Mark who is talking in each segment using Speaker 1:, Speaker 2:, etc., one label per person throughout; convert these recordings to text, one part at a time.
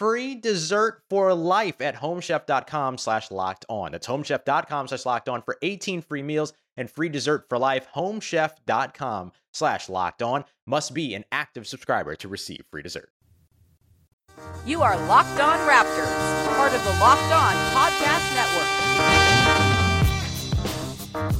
Speaker 1: free dessert for life at homechef.com slash locked on. That's homechef.com slash locked on for 18 free meals and free dessert for life. Homechef.com slash locked on must be an active subscriber to receive free dessert.
Speaker 2: You are Locked On Raptors, part of the Locked On Podcast
Speaker 3: Network.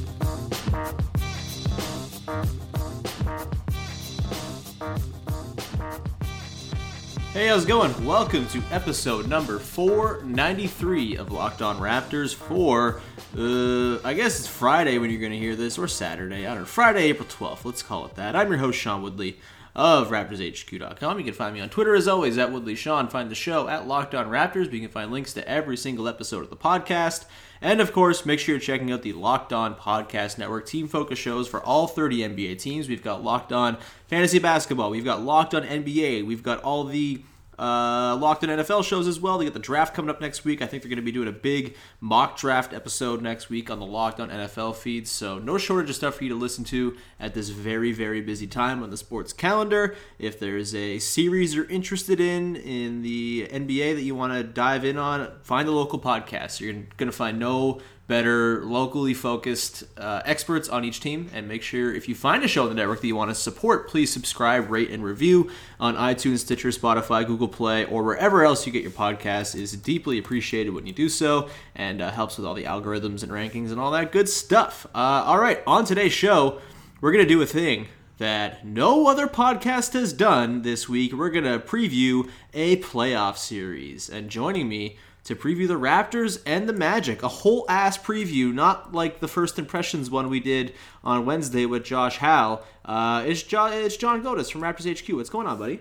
Speaker 3: Hey, how's it going? Welcome to episode number 493 of Locked On Raptors for, uh, I guess it's Friday when you're going to hear this, or Saturday. I don't know. Friday, April 12th. Let's call it that. I'm your host, Sean Woodley of RaptorsHQ.com. You can find me on Twitter as always at Woodley Sean. Find the show at Locked On Raptors. You can find links to every single episode of the podcast. And of course, make sure you're checking out the Locked On Podcast Network. Team focus shows for all 30 NBA teams. We've got Locked On Fantasy Basketball, we've got Locked On NBA, we've got all the uh, Locked on NFL shows as well. They got the draft coming up next week. I think they're going to be doing a big mock draft episode next week on the Locked on NFL feed. So no shortage of stuff for you to listen to at this very very busy time on the sports calendar. If there's a series you're interested in in the NBA that you want to dive in on, find a local podcast. You're going to find no better locally focused uh, experts on each team. And make sure if you find a show on the network that you want to support, please subscribe, rate, and review on iTunes, Stitcher, Spotify, Google Play, or wherever else you get your podcasts. is deeply appreciated when you do so and uh, helps with all the algorithms and rankings and all that good stuff. Uh, all right, on today's show, we're going to do a thing that no other podcast has done this week. We're going to preview a playoff series. And joining me to preview the Raptors and the Magic. A whole ass preview, not like the first impressions one we did on Wednesday with Josh Howe. Uh, it's, John, it's John Gaudes from Raptors HQ. What's going on, buddy?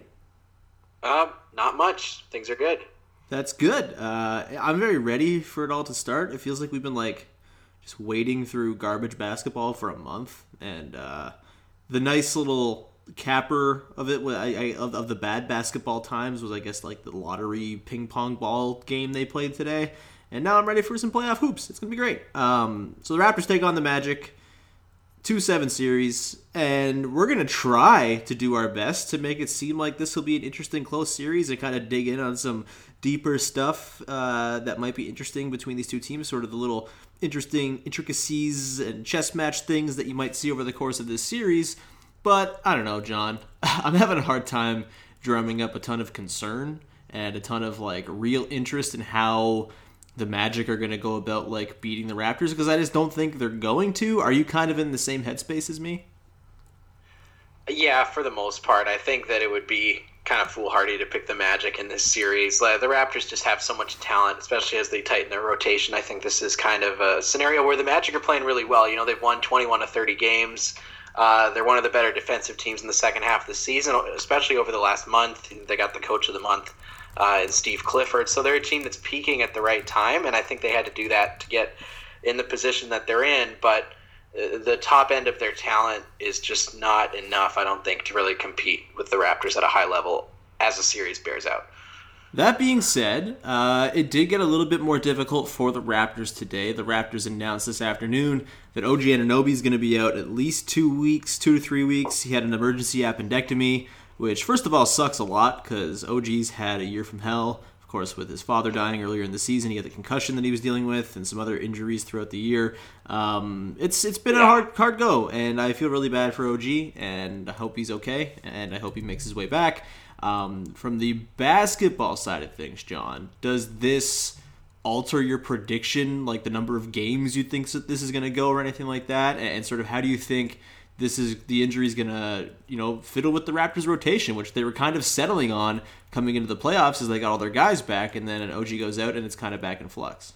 Speaker 4: Um, not much. Things are good.
Speaker 3: That's good. Uh, I'm very ready for it all to start. It feels like we've been like just wading through garbage basketball for a month, and uh, the nice little capper of it I, I, of, of the bad basketball times was I guess like the lottery ping pong ball game they played today. And now I'm ready for some playoff hoops. It's gonna be great. Um, so the Raptors take on the Magic, two seven series, and we're gonna try to do our best to make it seem like this will be an interesting close series and kind of dig in on some deeper stuff uh, that might be interesting between these two teams. Sort of the little interesting intricacies and chess match things that you might see over the course of this series. But I don't know, John. I'm having a hard time drumming up a ton of concern and a ton of like real interest in how the Magic are going to go about like beating the Raptors because I just don't think they're going to. Are you kind of in the same headspace as me?
Speaker 4: Yeah, for the most part, I think that it would be kind of foolhardy to pick the Magic in this series. Like, the Raptors just have so much talent, especially as they tighten their rotation. I think this is kind of a scenario where the Magic are playing really well. You know, they've won 21 to 30 games. Uh, they're one of the better defensive teams in the second half of the season, especially over the last month. They got the coach of the month uh, in Steve Clifford. So they're a team that's peaking at the right time, and I think they had to do that to get in the position that they're in. But uh, the top end of their talent is just not enough, I don't think, to really compete with the Raptors at a high level as the series bears out.
Speaker 3: That being said, uh, it did get a little bit more difficult for the Raptors today. The Raptors announced this afternoon that OG Anunoby is going to be out at least two weeks, two to three weeks. He had an emergency appendectomy, which, first of all, sucks a lot because OG's had a year from hell. Of course, with his father dying earlier in the season, he had the concussion that he was dealing with and some other injuries throughout the year. Um, it's it's been a hard hard go, and I feel really bad for OG, and I hope he's okay, and I hope he makes his way back. Um, from the basketball side of things, John, does this alter your prediction, like the number of games you think that this is going to go, or anything like that? And, sort of how do you think this is the injury is going to, you know, fiddle with the Raptors' rotation, which they were kind of settling on coming into the playoffs as they got all their guys back, and then an OG goes out and it's kind of back in flux.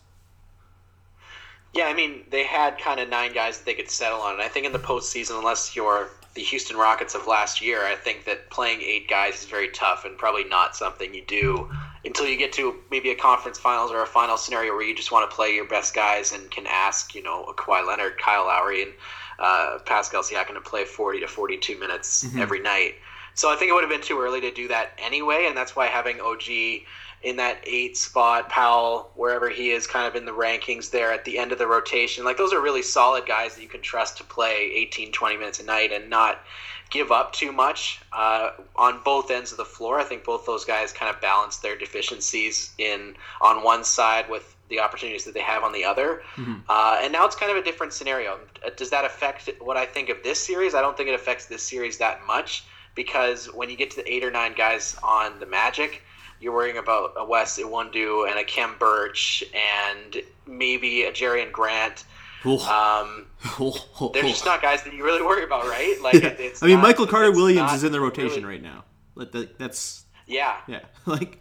Speaker 4: Yeah, I mean, they had kind of nine guys that they could settle on. And I think in the postseason, unless you're the Houston Rockets of last year, I think that playing eight guys is very tough and probably not something you do until you get to maybe a conference finals or a final scenario where you just want to play your best guys and can ask, you know, Kawhi Leonard, Kyle Lowry, and uh, Pascal Siakam to play 40 to 42 minutes
Speaker 3: Mm-hmm.
Speaker 4: every night. So I think it would have been too early to do that anyway, and that's why having OG in that eight spot, Powell, wherever he is, kind of in the rankings there at the end of the rotation. Like, those are really solid guys that you can trust to play 18, 20 minutes a night and not give up too much uh, on both ends of the floor. I think both those guys kind of balance their deficiencies in on one side with the opportunities that they have on the other. Uh, and now it's kind of a different scenario. Uh, Does that affect what I think of this series? I don't think it affects this series that much because when you get to the eight or nine guys on the Magic, you're worrying about a Wes Iwundu and a Khem Birch and maybe a Jerian Grant. Um, they're just not guys that you really worry about, right? Like,
Speaker 3: Yeah.
Speaker 4: it's
Speaker 3: I mean, Michael Carter Williams is in the rotation
Speaker 4: really-
Speaker 3: right now. Like, That's
Speaker 4: Yeah,
Speaker 3: yeah, like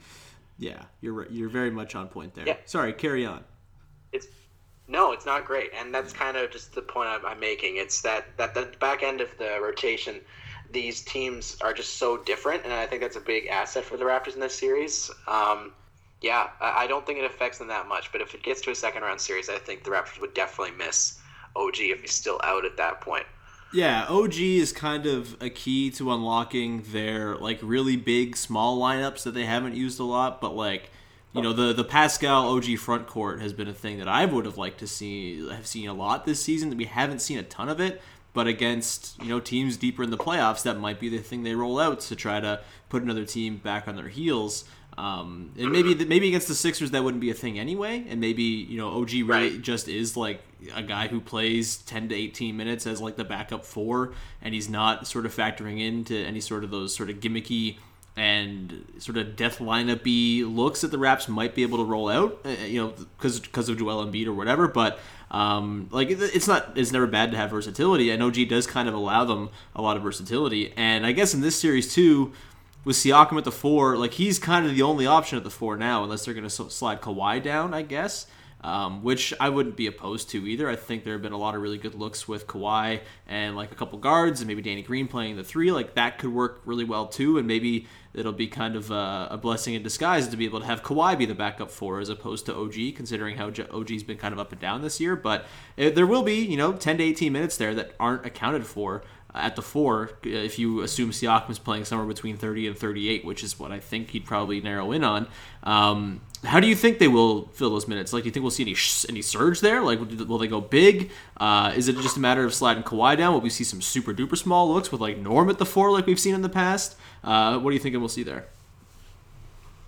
Speaker 3: yeah, you're right. You're very much on point there.
Speaker 4: Yeah.
Speaker 3: Sorry, carry on.
Speaker 4: it's no, it's not great, and that's kind of just the point I'm, I'm making. It's that that the back end of the rotation, these teams are just so different, and I think that's a big asset for the Raptors in this series. Um, yeah, I, I don't think it affects them that much, but if it gets to a second round series, I think the Raptors would definitely miss OG if he's still out at that point.
Speaker 3: Yeah, OG is kind of a key to unlocking their like really big small lineups that they haven't used a lot, but like you know the the Pascal OG front court has been a thing that I would have liked to see have seen a lot this season. That we haven't seen a ton of it, but against you know teams deeper in the playoffs, that might be the thing they roll out to try to put another team back on their heels. Um, and maybe maybe against the Sixers that wouldn't be a thing anyway, and maybe you know OG
Speaker 4: Right.
Speaker 3: just is like a guy who plays 10 to 18 minutes as like the backup four and he's not sort of factoring into any sort of those sort of gimmicky and sort of death lineup-y looks that the Raps might be able to roll out, uh, you know, because because of Joel Embiid or whatever. But um, like it's not it's never bad to have versatility, and OG does kind of allow them a lot of versatility. And I guess in this series too, with Siakam at the four, like he's kind of the only option at the four now, unless they're going to slide Kawhi down, I guess. Um, which I wouldn't be opposed to either. I think there have been a lot of really good looks with Kawhi and like a couple guards and maybe Danny Green playing the three. Like that could work really well too, and maybe it'll be kind of a, a blessing in disguise to be able to have Kawhi be the backup four as opposed to OG, considering how OG's been kind of up and down this year. But it, there will be, you know, 10 to 18 minutes there that aren't accounted for at the four uh, if you assume Siakam is playing somewhere between 30 and 38, which is what I think he'd probably narrow in on. Um, how do you think they will fill those minutes? Like, do you think we'll see any sh- any surge there? Like, will they go big? Uh, is it just a matter of sliding Kawhi down? Will we see some super duper small looks with like Norm at the four, like we've seen in the past? Uh, what are you thinking we'll see there?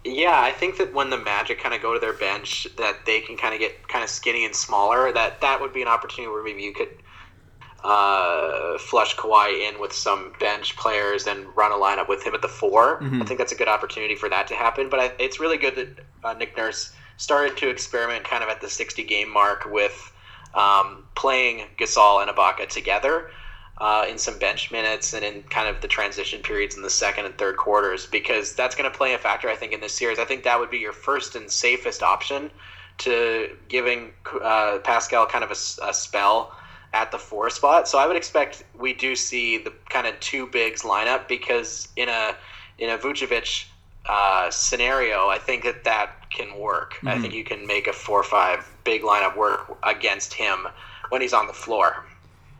Speaker 4: Yeah, I think that when the Magic kind of go to their bench, that they can kind of get kind of skinny and smaller. That that would be an opportunity where maybe you could uh, flush Kawhi in with some bench players and run a lineup with him at the 4 I think that's a good opportunity for that to happen. But I, it's really good that uh, Nick Nurse started to experiment kind of at the 60 game mark with um, playing Gasol and Ibaka together. Uh, in some bench minutes and in kind of the transition periods in the second and third quarters because that's going to play a factor, I think, in this series. I think that would be your first and safest option to giving uh, Pascal kind of a, a, spell at the four spot. So I would expect we do see the kind of two bigs lineup because in a in a Vucevic uh, scenario, I think that that can work. Mm-hmm. I think you can make a four five big lineup work against him when he's on the floor.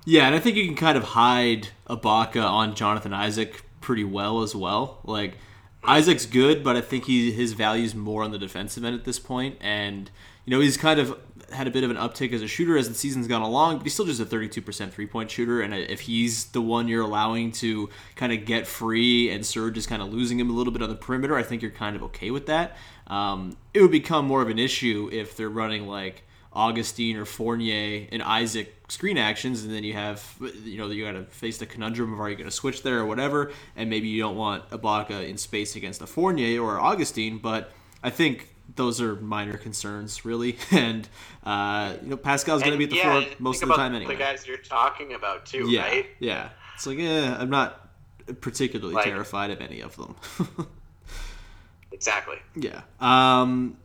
Speaker 3: Yeah, and I think you can kind of hide Ibaka on Jonathan Isaac pretty well as well. Like Isaac's good, but I think he his value is more on the defensive end at this point. and you know he's kind of had a bit of an uptick as a shooter as the season's gone along, but he's still just a 32% three point shooter. And if he's the one you're allowing to kind of get free and Serge is kind of losing him a little bit on the perimeter, I think you're kind of okay with that. Um, it would become more of an issue if they're running like Augustin or Fournier and Isaac screen actions, and then you have, you know, you got to face the conundrum of are you going to switch there or whatever, and maybe you don't want Ibaka in space against a Fournier or Augustin, but I think those are minor concerns, really. And uh, you know, Pascal's going to be at the yeah, floor most of the time anyway.
Speaker 4: The guys you're talking about too,
Speaker 3: yeah,
Speaker 4: right?
Speaker 3: Yeah, it's like, yeah, I'm not particularly like, terrified of any of them.
Speaker 4: exactly.
Speaker 3: Yeah. Um,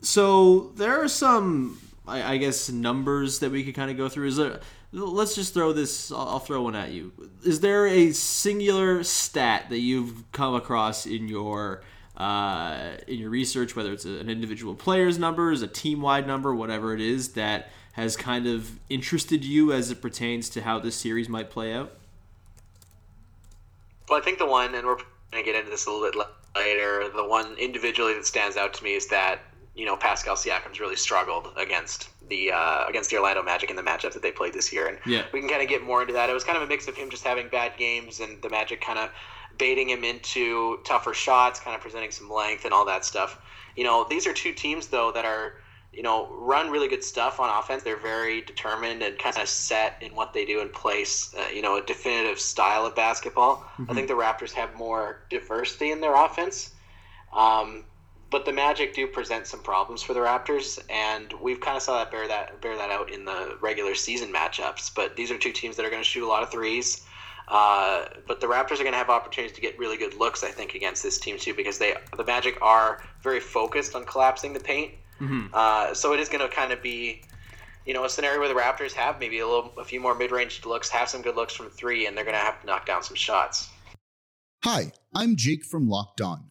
Speaker 3: so there are some I, I guess numbers that we could kind of go through. Is there? Let's just throw this. I'll, I'll throw one at you. Is there a singular stat that you've come across in your uh, in your research, whether it's an individual player's numbers, a team wide number, whatever it is, that has kind of interested you as it pertains to how this series might play out?
Speaker 4: Well, I think the one, and we're going to get into this a little bit later, the one individually that stands out to me is that you know Pascal Siakam's really struggled against the uh, against the Orlando Magic in the matchup that they played this year, and
Speaker 3: yeah.
Speaker 4: we can kind of get more into that. It was kind of a mix of him just having bad games and the Magic kind of baiting him into tougher shots, kind of presenting some length and all that stuff. You know, these are two teams though that are you know run really good stuff on offense. They're very determined and kind of set in what they do and place. Uh, you know, a definitive style of basketball. Mm-hmm. I think the Raptors have more diversity in their offense. Um, but the Magic do present some problems for the Raptors, and we've kind of saw that bear that bear that out in the regular season matchups. But these are two teams that are going to shoot a lot of threes. Uh, but the Raptors are going to have opportunities to get really good looks, I think, against this team too, because they the Magic are very focused on collapsing the paint. Mm-hmm. Uh, so it is going to kind of be, you know, a scenario where the Raptors have maybe a little, a few more mid-range looks, have some good looks from three, and they're going to have to knock down some shots.
Speaker 5: Hi, I'm Jake from Locked On.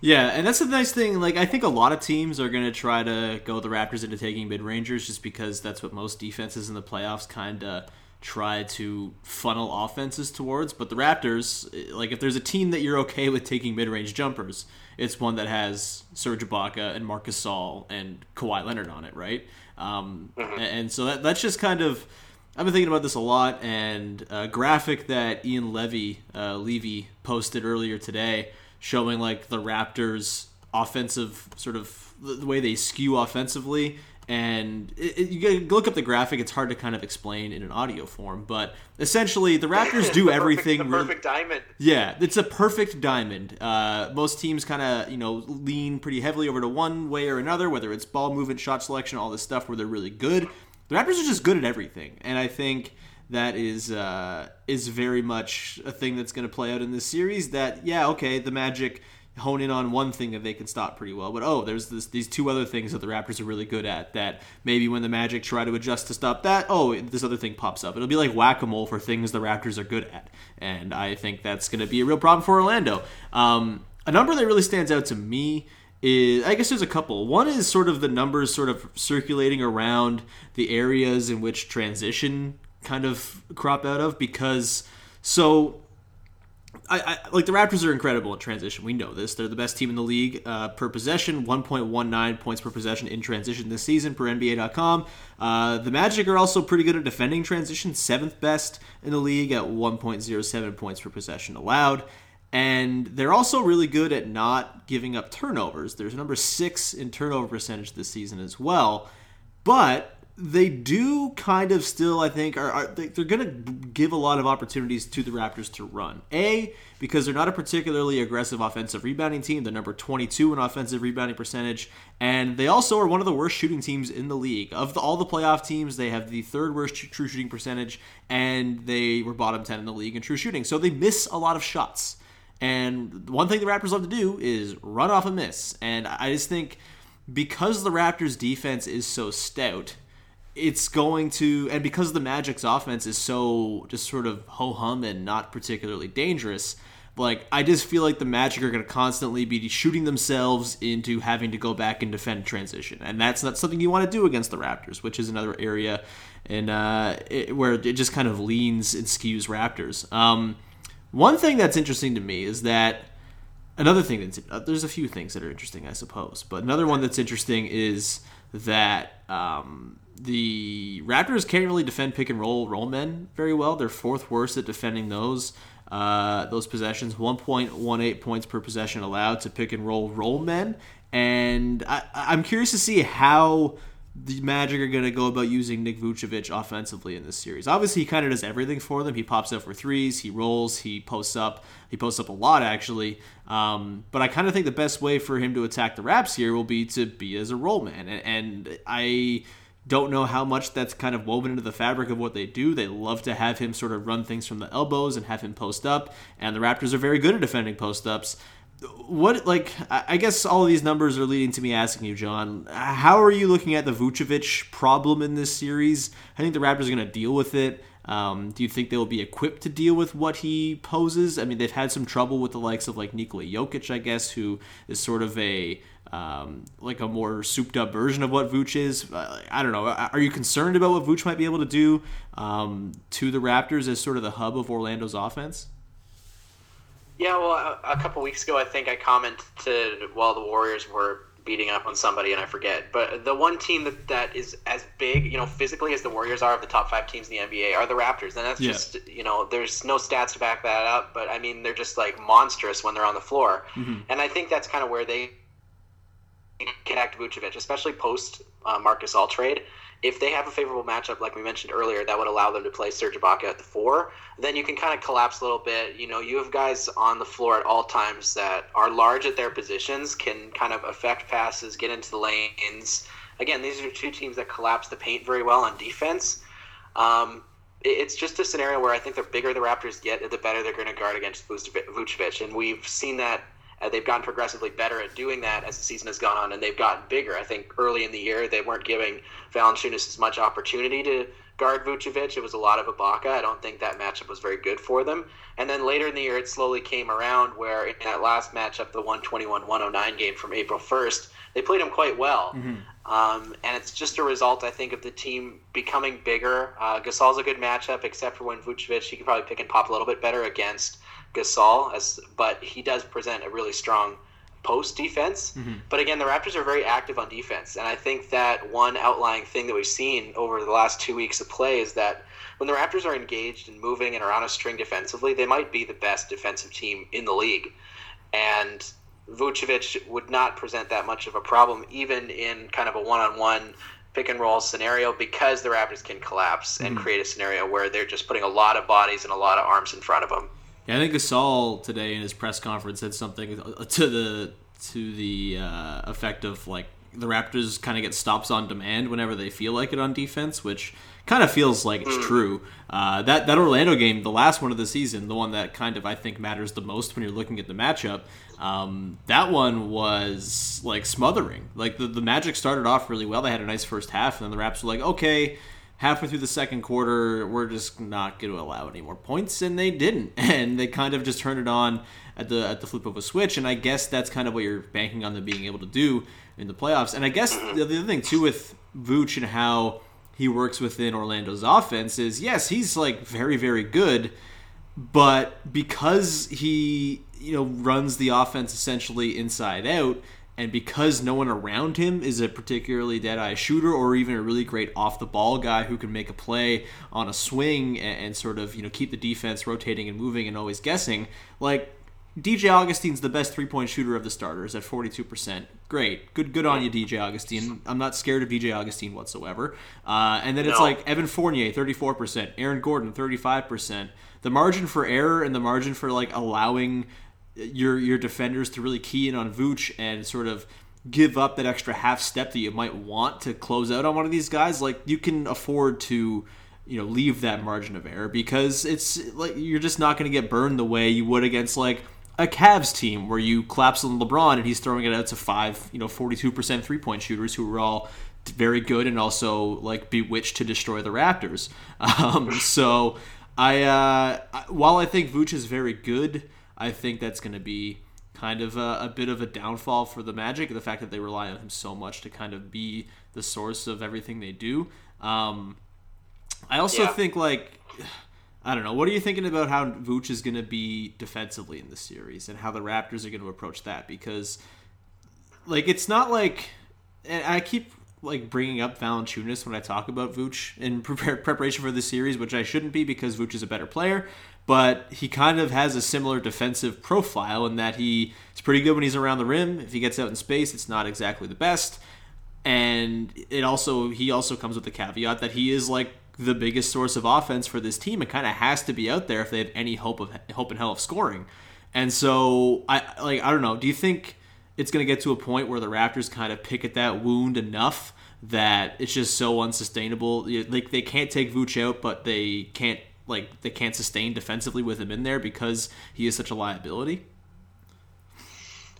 Speaker 3: Yeah, and that's the nice thing. Like, I think a lot of teams are going to try to go the Raptors into taking mid rangers just because that's what most defenses in the playoffs kind of try to funnel offenses towards. But the Raptors, like, if there's a team that you're okay with taking mid range jumpers, it's one that has Serge Ibaka and Marc Gasol and Kawhi Leonard on it, right? Um, mm-hmm. And so that, that's just kind of. I've been thinking about this a lot, and a graphic that Ian Levy uh, Levy posted earlier today showing like the Raptors' offensive sort of the way they skew offensively. And it, it, you look up the graphic; it's hard to kind of explain in an audio form. But essentially, the Raptors do
Speaker 4: the
Speaker 3: everything.
Speaker 4: Perfect, the perfect really, diamond.
Speaker 3: Yeah, it's a perfect diamond. Uh, most teams kind of you know lean pretty heavily over to one way or another, whether it's ball movement, shot selection, all this stuff, where they're really good. The Raptors are just good at everything, and I think that is uh, is very much a thing that's going to play out in this series. That yeah, okay, the Magic hone in on one thing that they can stop pretty well, but oh, there's this, these two other things that the Raptors are really good at. That maybe when the Magic try to adjust to stop that, oh, this other thing pops up. It'll be like whack a mole for things the Raptors are good at, and I think that's going to be a real problem for Orlando. Um, a number that really stands out to me is I guess there's a couple. One is sort of the numbers sort of circulating around the areas in which transition kind of crop out of because so I, I, like the Raptors are incredible at transition. We know this. They're the best team in the league uh, per possession, 1.19 points per possession in transition this season per NBA.com. Uh, the Magic are also pretty good at defending transition, seventh best in the league at 1.07 points per possession allowed. And they're also really good at not giving up turnovers. There's number six in turnover percentage this season as well. But they do kind of still, I think, are, are they, are going to give a lot of opportunities to the Raptors to run. A, because they're not a particularly aggressive offensive rebounding team. They're number 22 in offensive rebounding percentage. And they also are one of the worst shooting teams in the league. Of the, all the playoff teams, they have the third worst true shooting percentage, and they were bottom 10 in the league in true shooting. So they miss a lot of shots. And one thing the Raptors love to do is run off a miss. And I just think because the Raptors' defense is so stout, it's going to and because the Magic's offense is so just sort of ho hum and not particularly dangerous, like I just feel like the Magic are going to constantly be shooting themselves into having to go back and defend transition, and that's not something you want to do against the Raptors, which is another area and uh, where it just kind of leans and skews Raptors. Um, one thing that's interesting to me is that another thing that's uh, there's a few things that are interesting, I suppose, but another one that's interesting is that um, the Raptors can't really defend pick and roll roll men very well. They're fourth worst at defending those uh, those possessions. 1.18 points per possession allowed to pick and roll roll men. And I, I'm curious to see how the Magic are going to go about using Nick Vucevic offensively in this series. Obviously, he kind of does everything for them. He pops up for threes, he rolls, he posts up. He posts up a lot, actually. Um, but I kind of think the best way for him to attack the Raps here will be to be as a roll man. And, and I don't know how much that's kind of woven into the fabric of what they do. They love to have him sort of run things from the elbows and have him post up. And the Raptors are very good at defending post ups what like I guess all these numbers are leading to me asking you, John, how are you looking at the Vucevic problem in this series? I think the Raptors are going to deal with it. Um, do you think they'll be equipped to deal with what he poses? I mean, they've had some trouble with the likes of like Nikola Jokic, I guess, who is sort of a um, like a more souped up version of what Vooch is. Uh, I don't know. Are you concerned about what Vooch might be able to do um, to the Raptors as sort of the hub of Orlando's offense?
Speaker 4: Yeah, well, a, a couple weeks ago, I think I commented while the Warriors were beating up on somebody, and I forget. But the one team that, that is as big, you know, physically as the Warriors are of the top five teams in the NBA are the Raptors, and that's yeah. just, you know, there's no stats to back that up, but I mean, they're just like monstrous when they're on the floor, mm-hmm. and I think that's kind of where they connect Vucevic, especially post uh, Marc Gasol trade if they have a favorable matchup, like we mentioned earlier, that would allow them to play Serge Ibaka at the four, then you can kind of collapse a little bit. You know, you have guys on the floor at all times that are large at their positions, can kind of affect passes, get into the lanes. Again, these are two teams that collapse the paint very well on defense. Um, it's just a scenario where I think the bigger the Raptors get, the better they're going to guard against Vucevic, and we've seen that uh, they've gotten progressively better at doing that as the season has gone on, and they've gotten bigger. I think early in the year they weren't giving Valanciunas as much opportunity to guard Vucevic. It was a lot of Ibaka. I don't think that matchup was very good for them. And then later in the year, it slowly came around where in that last matchup, the 121-109 game from April 1st, they played him quite well. Mm-hmm. Um, and it's just a result, I think, of the team becoming bigger. Uh, Gasol's a good matchup, except for when Vucevic, he could probably pick and pop a little bit better against Gasol, as but he does present a really strong post defense. Mm-hmm. But again, the Raptors are very active on defense, and I think that one outlying thing that we've seen over the last two weeks of play is that when the Raptors are engaged and moving and are on a string defensively, they might be the best defensive team in the league, and Vucevic would not present that much of a problem, even in kind of a one-on-one pick and roll scenario because the Raptors can collapse and mm-hmm. create a scenario where they're just putting a lot of bodies and a lot of arms in front of them.
Speaker 3: Yeah, I think Gasol today in his press conference said something to the to the uh, effect of like the Raptors kind of get stops on demand whenever they feel like it on defense, which kind of feels like it's hmm. true. Uh, that that Orlando game, the last one of the season, the one that kind of I think matters the most when you're looking at the matchup. Um, that one was like smothering. Like the, the Magic started off really well. They had a nice first half, and then the Raps were like, okay, halfway through the second quarter, we're just not going to allow any more points, and they didn't, and they kind of just turned it on at the at the flip of a switch, and I guess that's kind of what you're banking on them being able to do in the playoffs, and I guess mm-hmm. the other thing too with Vooch and how he works within Orlando's offense is yes, he's like very very good, but because he you know runs the offense essentially inside out and because no one around him is a particularly dead eye shooter or even a really great off the ball guy who can make a play on a swing and, and, sort of you know keep the defense rotating and moving and always guessing, like DJ Augustin's the best three point shooter of the starters at 42%. Great. Good good on you, DJ Augustin. I'm not scared of DJ Augustin whatsoever. Uh, and then it's
Speaker 4: No.
Speaker 3: like Evan Fournier, 34%. Aaron Gordon, 35%. The margin for error and the margin for like allowing your your defenders to really key in on Vooch and sort of give up that extra half step that you might want to close out on one of these guys, like you can afford to you know leave that margin of error because it's like you're just not going to get burned the way you would against like a Cavs team where you collapse on LeBron and he's throwing it out to five, you know, 42% three point shooters who are all very good and also like bewitched to destroy the Raptors. Um, so I, uh, while I think Vooch is very good, I think that's going to be kind of a, a bit of a downfall for the Magic. The fact that they rely on him so much to kind of be the source of everything they do. Um, I also
Speaker 4: Yeah.
Speaker 3: think like I don't know. What are you thinking about how Vooch is going to be defensively in this series and how the Raptors are going to approach that? Because like it's not like and I keep like bringing up Valanciunas when I talk about Vooch in prepare, preparation for the series, which I shouldn't be because Vooch is a better player. But he kind of has a similar defensive profile in that he is pretty good when he's around the rim. If he gets out in space, it's not exactly the best and it also he also comes with the caveat that he is like the biggest source of offense for this team. It kind of has to be out there if they have any hope of hope in hell of scoring. And so I like I don't know. Do you think it's going to get to a point where the Raptors kind of pick at that wound enough that it's just so unsustainable? Like they can't take Vooch out, but they can't like they can't sustain defensively with him in there because he is such a liability.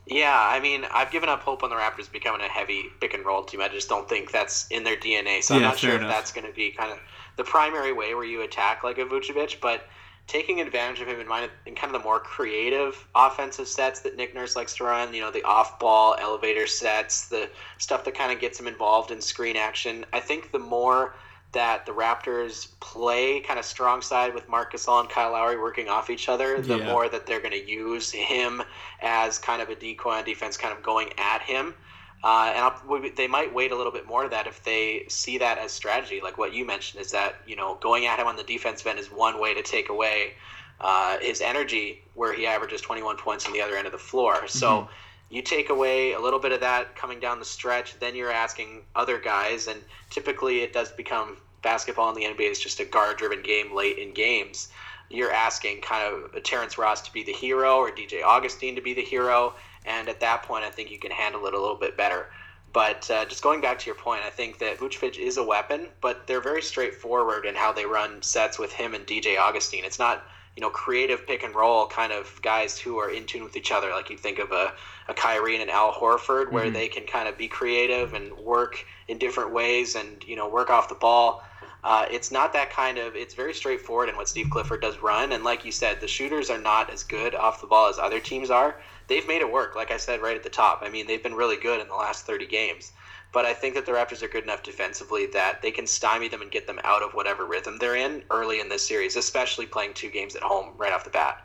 Speaker 4: Yeah, I mean, I've given up hope on the Raptors becoming a heavy pick and roll team. I just don't think that's in their DNA. So I'm not sure
Speaker 3: fair
Speaker 4: if that's going to be kind of the primary way where you attack like a Vucevic, but taking advantage of him in, mind, in kind of the more creative offensive sets that Nick Nurse likes to run, you know, the off-ball elevator sets, the stuff that kind of gets him involved in screen action. I think the more that the Raptors play kind of strong side with Marc Gasol and Kyle Lowry working off each other, the
Speaker 3: Yeah.
Speaker 4: more that they're going to use him as kind of a decoy on defense, kind of going at him. Uh, and I'll, they might wait a little bit more to that if they see that as strategy. Like what you mentioned is that you know going at him on the defensive end is one way to take away uh, his energy, where he averages 21 points on the other end of the floor. So you take away a little bit of that coming down the stretch, then you're asking other guys, and typically it does become basketball in the NBA is just a guard-driven game late in games. You're asking kind of Terrence Ross to be the hero or DJ Augustin to be the hero, and at that point, I think you can handle it a little bit better. But uh, just going back to your point, I think that Vucevic is a weapon, but they're very straightforward in how they run sets with him and DJ Augustin. It's not you know creative pick and roll kind of guys who are in tune with each other. Like you think of a, a Kyrie and an Al Horford, where they can kind of be creative and work in different ways, and you know work off the ball. Uh, it's not that kind of. It's very straightforward in what Steve Clifford does run, and like you said, the shooters are not as good off the ball as other teams are. They've made it work, like I said right at the top. I mean, they've been really good in the last 30 games. But I think that the Raptors are good enough defensively that they can stymie them and get them out of whatever rhythm they're in early in this series, especially playing two games at home right off the bat.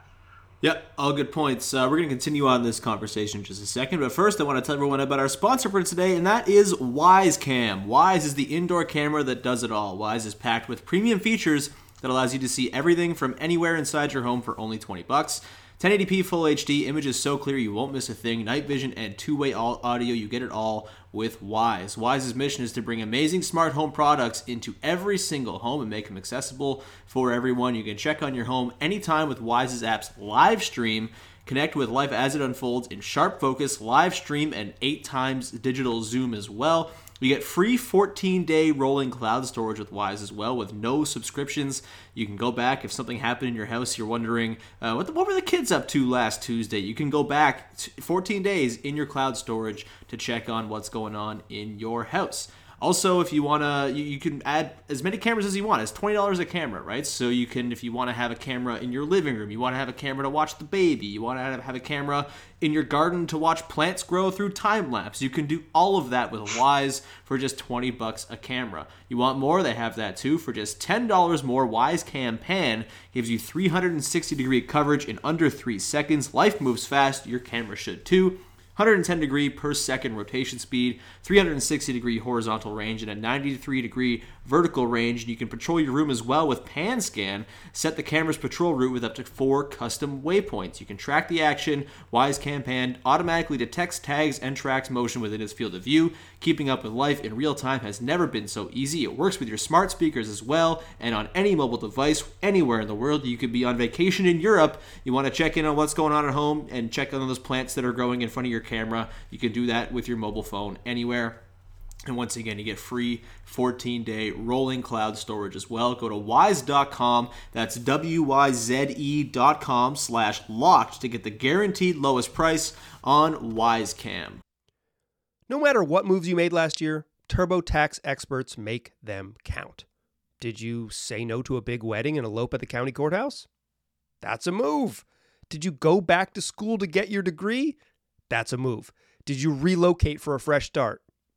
Speaker 3: Yep, all good points. Uh, we're going to continue on this conversation in just a second, but first I want to tell everyone about our sponsor for today, and that is WyzeCam. Wyze is the indoor camera that does it all. Wyze is packed with premium features that allows you to see everything from anywhere inside your home for only 20 bucks. 1080p full HD, images so clear you won't miss a thing, night vision and two-way audio, you get it all with Wyze. Wyze's mission is to bring amazing smart home products into every single home and make them accessible for everyone. You can check on your home anytime with Wyze's app's live stream. Connect with life as it unfolds in sharp focus, live stream, and eight times digital zoom as well. You get free 14 day rolling cloud storage with Wyze as well, with no subscriptions. You can go back if something happened in your house, you're wondering uh, what, the, what were the kids up to last Tuesday. You can go back t- 14 days in your cloud storage to check on what's going on in your house. Also, if you wanna, you, you can add as many cameras as you want. It's twenty dollars a camera, right? So you can, if you want to have a camera in your living room, you want to have a camera to watch the baby, you want to have, a camera in your garden to watch plants grow through time lapse. You can do all of that with Wyze for just twenty bucks a camera. You want more? They have that too for just ten dollars more. Wyze Cam Pan gives you three hundred and sixty degree coverage in under three seconds. Life moves fast. Your camera should too. 110 degree per second rotation speed, 360 degree horizontal range, and a 93 degree vertical range. And you can patrol your room as well with Pan Scan. Set the camera's patrol route with up to four custom waypoints. You can track the action. Wyze Cam Pan automatically detects tags and tracks motion within its field of view. Keeping up with life in real time has never been so easy. It works with your smart speakers as well, and on any mobile device anywhere in the world. You could be on vacation in Europe. You want to check in on what's going on at home and check on those plants that are growing in front of your camera. You can do that with your mobile phone anywhere. And once again, you get free 14 day rolling cloud storage as well. Go to wyze.com, That's W Y Z E.com slash locked to get the guaranteed lowest price on WyzeCam.
Speaker 6: No matter what moves you made last year, TurboTax experts make them count. Did you say no to a big wedding and elope at the county courthouse? That's a move. Did you go back to school to get your degree? That's a move. Did you relocate for a fresh start?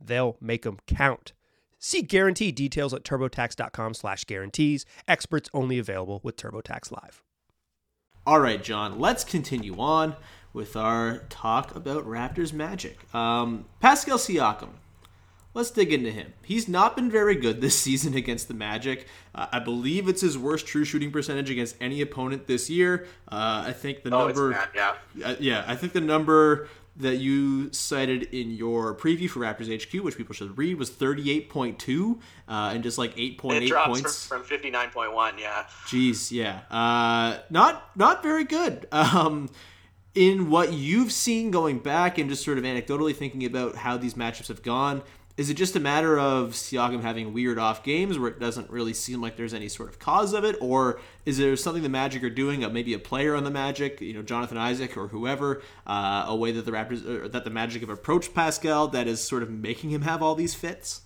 Speaker 6: They'll make them count. See guarantee details at turbotax.com slash guarantees. Experts only available with TurboTax Live.
Speaker 3: All right, John, let's continue on with our talk about Raptors Magic. Um, Pascal Siakam. Let's dig into him. He's not been very good this season against the Magic. Uh, I believe it's his worst true shooting percentage against any opponent this year. Uh, I think the
Speaker 4: Oh,
Speaker 3: number,
Speaker 4: it's bad, yeah.
Speaker 3: uh, yeah, I think the number that you cited in your preview for Raptors HQ, which people should read, was 38.2 uh, and just like 8.8
Speaker 4: It
Speaker 3: points.
Speaker 4: from, from 59.1, yeah.
Speaker 3: Jeez, yeah, uh, not not very good. Um, in what you've seen going back and just sort of anecdotally thinking about how these matchups have gone, is it just a matter of Siakam having weird off games where it doesn't really seem like there's any sort of cause of it, or is there something the Magic are doing, uh, maybe a player on the Magic, you know, Jonathan Isaac or whoever, uh, a way that the Raptors or that the Magic have approached Pascal that is sort of making him have all these fits?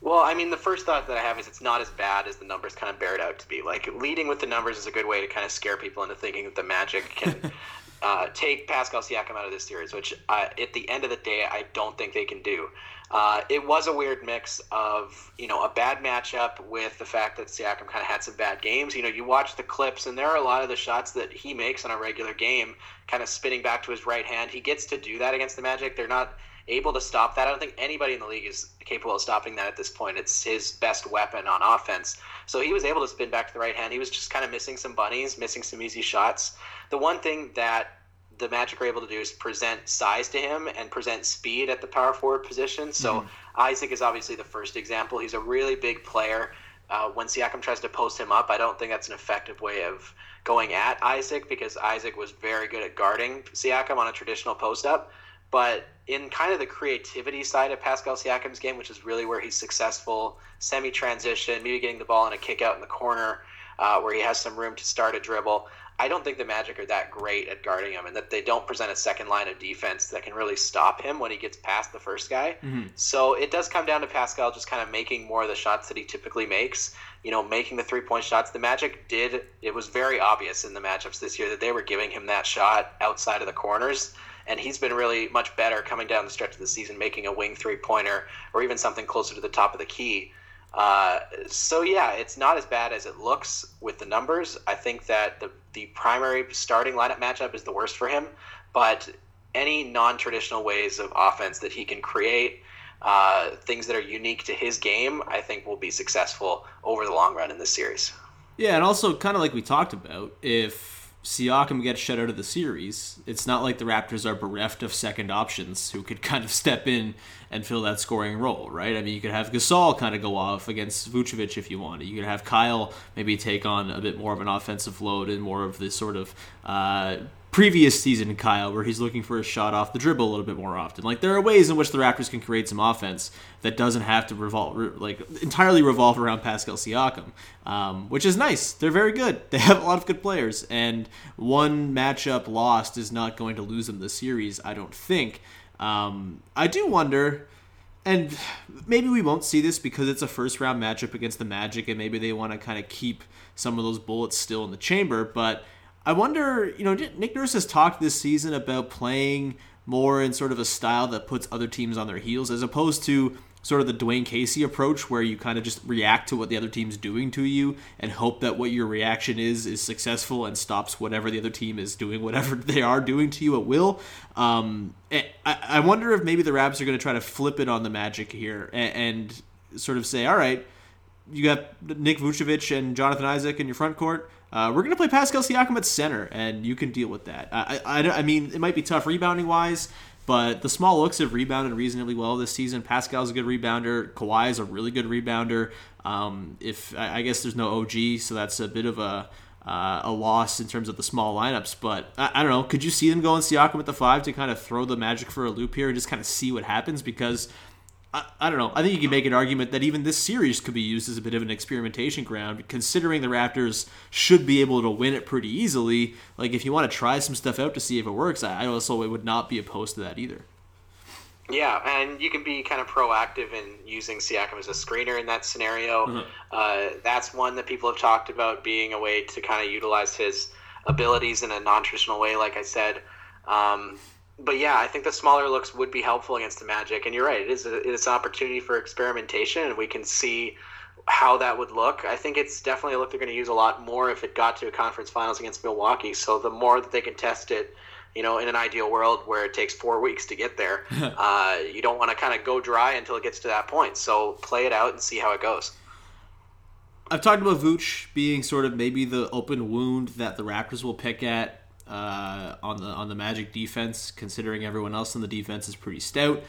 Speaker 4: Well, I mean, the first thought that I have is it's not as bad as the numbers kind of bear it out to be. Like, leading with the numbers is a good way to kind of scare people into thinking that the Magic can uh, take Pascal Siakam out of this series, which uh, at the end of the day, I don't think they can do. Uh, it was a weird mix of, you know, a bad matchup with the fact that Siakam kind of had some bad games. You know, you watch the clips, and there are a lot of the shots that he makes on a regular game kind of spinning back to his right hand. He gets to do that against the Magic. They're not able to stop that. I don't think anybody in the league is capable of stopping that at this point. It's his best weapon on offense. So he was able to spin back to the right hand. He was just kind of missing some bunnies, missing some easy shots. The one thing that the Magic are able to do is present size to him and present speed at the power forward position. So Isaac is obviously the first example. He's a really big player. Uh, when Siakam tries to post him up, I don't think that's an effective way of going at Isaac because Isaac was very good at guarding Siakam on a traditional post up. But in kind of the creativity side of Pascal Siakam's game, which is really where he's successful, semi transition, maybe getting the ball in a kick out in the corner uh, where he has some room to start a dribble. I don't think the Magic are that great at guarding him, and that they don't present a second line of defense that can really stop him when he gets past the first guy. So it does come down to Pascal just kind of making more of the shots that he typically makes. You know, making the three point shots. The Magic did. It was very obvious in the matchups this year that they were giving him that shot outside of the corners and he's been really much better coming down the stretch of the season, making a wing three pointer or even something closer to the top of the key. Uh, so yeah, it's not as bad as it looks with the numbers. I think that the the primary starting lineup matchup is the worst for him, but any non-traditional ways of offense that he can create, uh, things that are unique to his game, I think will be successful over the long run in this series.
Speaker 3: Yeah, and also kind of like we talked about, if Siakam gets shut out of the series, it's not like the Raptors are bereft of second options who could kind of step in and fill that scoring role, right? I mean, you could have Gasol kind of go off against Vucevic if you wanted. You could have Kyle maybe take on a bit more of an offensive load and more of this sort of uh, previous season Kyle, where he's looking for a shot off the dribble a little bit more often. Like there are ways in which the Raptors can create some offense that doesn't have to revolve like entirely revolve around Pascal Siakam, um, which is nice. They're very good. They have a lot of good players, and one matchup lost is not going to lose them the series. I don't think. Um, I do wonder. And maybe we won't see this because it's a first round matchup against the Magic, and maybe they want to kind of keep some of those bullets still in the chamber. But I wonder, you know, Nick Nurse has talked this season about playing more in sort of a style that puts other teams on their heels as opposed to sort of the Dwane Casey approach where you kind of just react to what the other team's doing to you and hope that what your reaction is is successful and stops whatever the other team is doing, whatever they are doing to you at will. Um, I, I wonder if maybe the Raps are going to try to flip it on the Magic here and, and sort of say, all right, you got Nick Vucevic and Jonathan Isaac in your front court uh, we're going to play Pascal Siakam at center, and you can deal with that. I, I, I mean, it might be tough rebounding wise, but the small looks have rebounded reasonably well this season. Pascal's a good rebounder. Kawhi is a really good rebounder. Um, if I guess there's no OG, so that's a bit of a uh, a loss in terms of the small lineups. But I, I, don't know. Could you see them going Siakam at the five to kind of throw the Magic for a loop here and just kind of see what happens? Because I, I don't know. I think you can make an argument that even this series could be used as a bit of an experimentation ground, considering the Raptors should be able to win it pretty easily. Like, if you want to try some stuff out to see if it works, I also would not be opposed to that either.
Speaker 4: Yeah, and you can be kind of proactive in using Siakam as a screener in that scenario. Mm-hmm. Uh, that's one that people have talked about being a way to kind of utilize his abilities in a non-traditional way. Like I said, um, but yeah, I think the smaller looks would be helpful against the Magic. And you're right; it is a, it's an opportunity for experimentation, and we can see how that would look. I think it's definitely a look they're going to use a lot more if it got to a conference finals against Milwaukee. So the more that they can test it, you know, in an ideal world where it takes four weeks to get there, uh, you don't want to kind of go dry until it gets to that point. So play it out and see how it goes.
Speaker 3: I've talked about Vooch being sort of maybe the open wound that the Raptors will pick at uh, on the on the Magic defense, considering everyone else on the defense is pretty stout.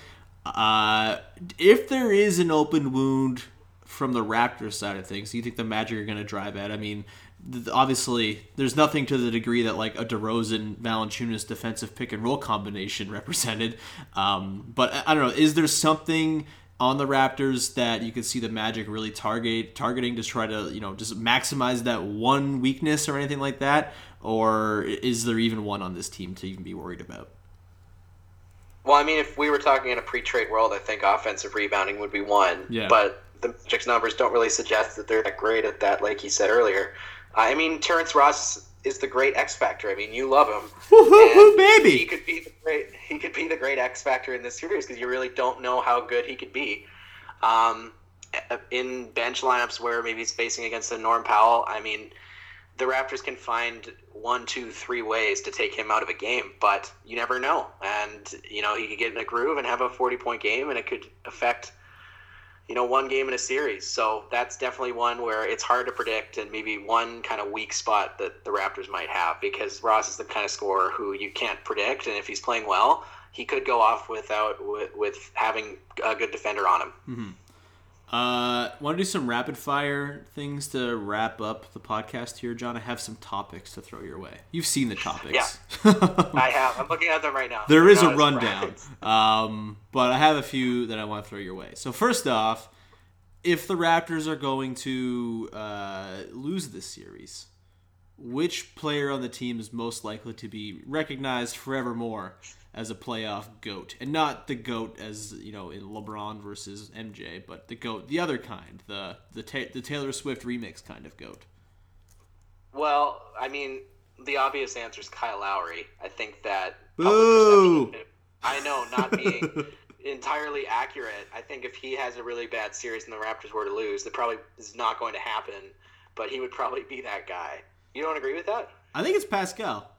Speaker 3: Uh, if there is an open wound from the Raptors side of things, do you think the Magic are going to drive at? I mean, th- obviously, there's nothing to the degree that like a DeRozan Valanciunas defensive pick and roll combination represented. Um, but I, I don't know. Is there something? on the Raptors that you could see the Magic really target targeting to try to you know just maximize that one weakness or anything like that, or is there even one on this team to even be worried about?
Speaker 4: Well, I mean, if we were talking in a pre-trade world, I think offensive rebounding would be one.
Speaker 3: Yeah.
Speaker 4: But the Magic's numbers don't really suggest that they're that great at that, like he said earlier. I mean, Terrence Ross is the great X factor. I mean, you love him,
Speaker 3: baby.
Speaker 4: He could be the great. He could be the great X factor in this series because you really don't know how good he could be. Um, in bench lineups where maybe he's facing against a Norm Powell, I mean, the Raptors can find one, two, three ways to take him out of a game, but you never know. And you know, he could get in a groove and have a forty-point game, and it could affect you know, one game in a series. So that's definitely one where it's hard to predict and maybe one kind of weak spot that the Raptors might have because Ross is the kind of scorer who you can't predict. And if he's playing well, he could go off without with, with having a good defender on him.
Speaker 3: Mm-hmm. Uh, want to do some rapid fire things to wrap up the podcast here, John? I have some topics to throw your way. You've seen the topics.
Speaker 4: Yeah, I have. I'm looking at them right now.
Speaker 3: There is a rundown, um, but I have a few that I want to throw your way. So first off, if the Raptors are going to uh, lose this series, which player on the team is most likely to be recognized forevermore as a playoff goat, and not the goat as you know in LeBron versus MJ, but the goat, the other kind, the the ta- the Taylor Swift remix kind of goat.
Speaker 4: Well, I mean, the obvious answer is Kyle Lowry. I think that.
Speaker 3: Boo!
Speaker 4: I know, not being entirely accurate. I think if he has a really bad series and the Raptors were to lose, that probably is not going to happen. But he would probably be that guy. You don't agree with that?
Speaker 3: I think it's Pascal.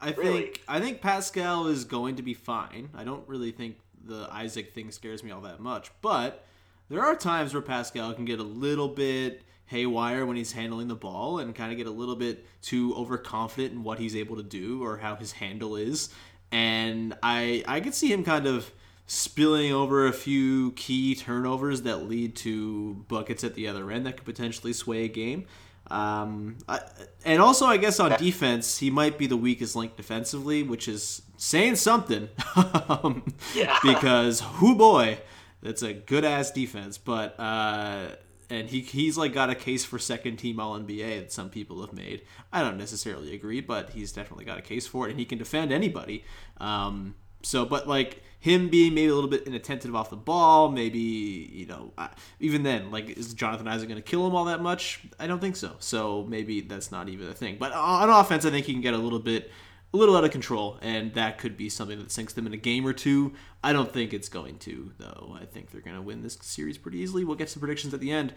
Speaker 3: I
Speaker 4: Really?
Speaker 3: think I think Pascal is going to be fine. I don't really think the Isaac thing scares me all that much, but there are times where Pascal can get a little bit haywire when he's handling the ball and kind of get a little bit too overconfident in what he's able to do or how his handle is. And I I could see him kind of spilling over a few key turnovers that lead to buckets at the other end that could potentially sway a game. Um, I, and also, I guess on defense, he might be the weakest link defensively, which is saying something. um,
Speaker 4: Yeah.
Speaker 3: Because, who boy, that's a good ass defense. But uh, and he he's like got a case for second team All NBA that some people have made. I don't necessarily agree, but he's definitely got a case for it, and he can defend anybody. Um, so, but like him being maybe a little bit inattentive off the ball, maybe you know, even then, like is Jonathan Isaac going to kill him all that much? I don't think so. So maybe that's not even a thing. But on offense, I think he can get a little bit. A little out of control, and that could be something that sinks them in a game or two. I don't think it's going to, though. I think they're going to win this series pretty easily. We'll get some predictions at the end.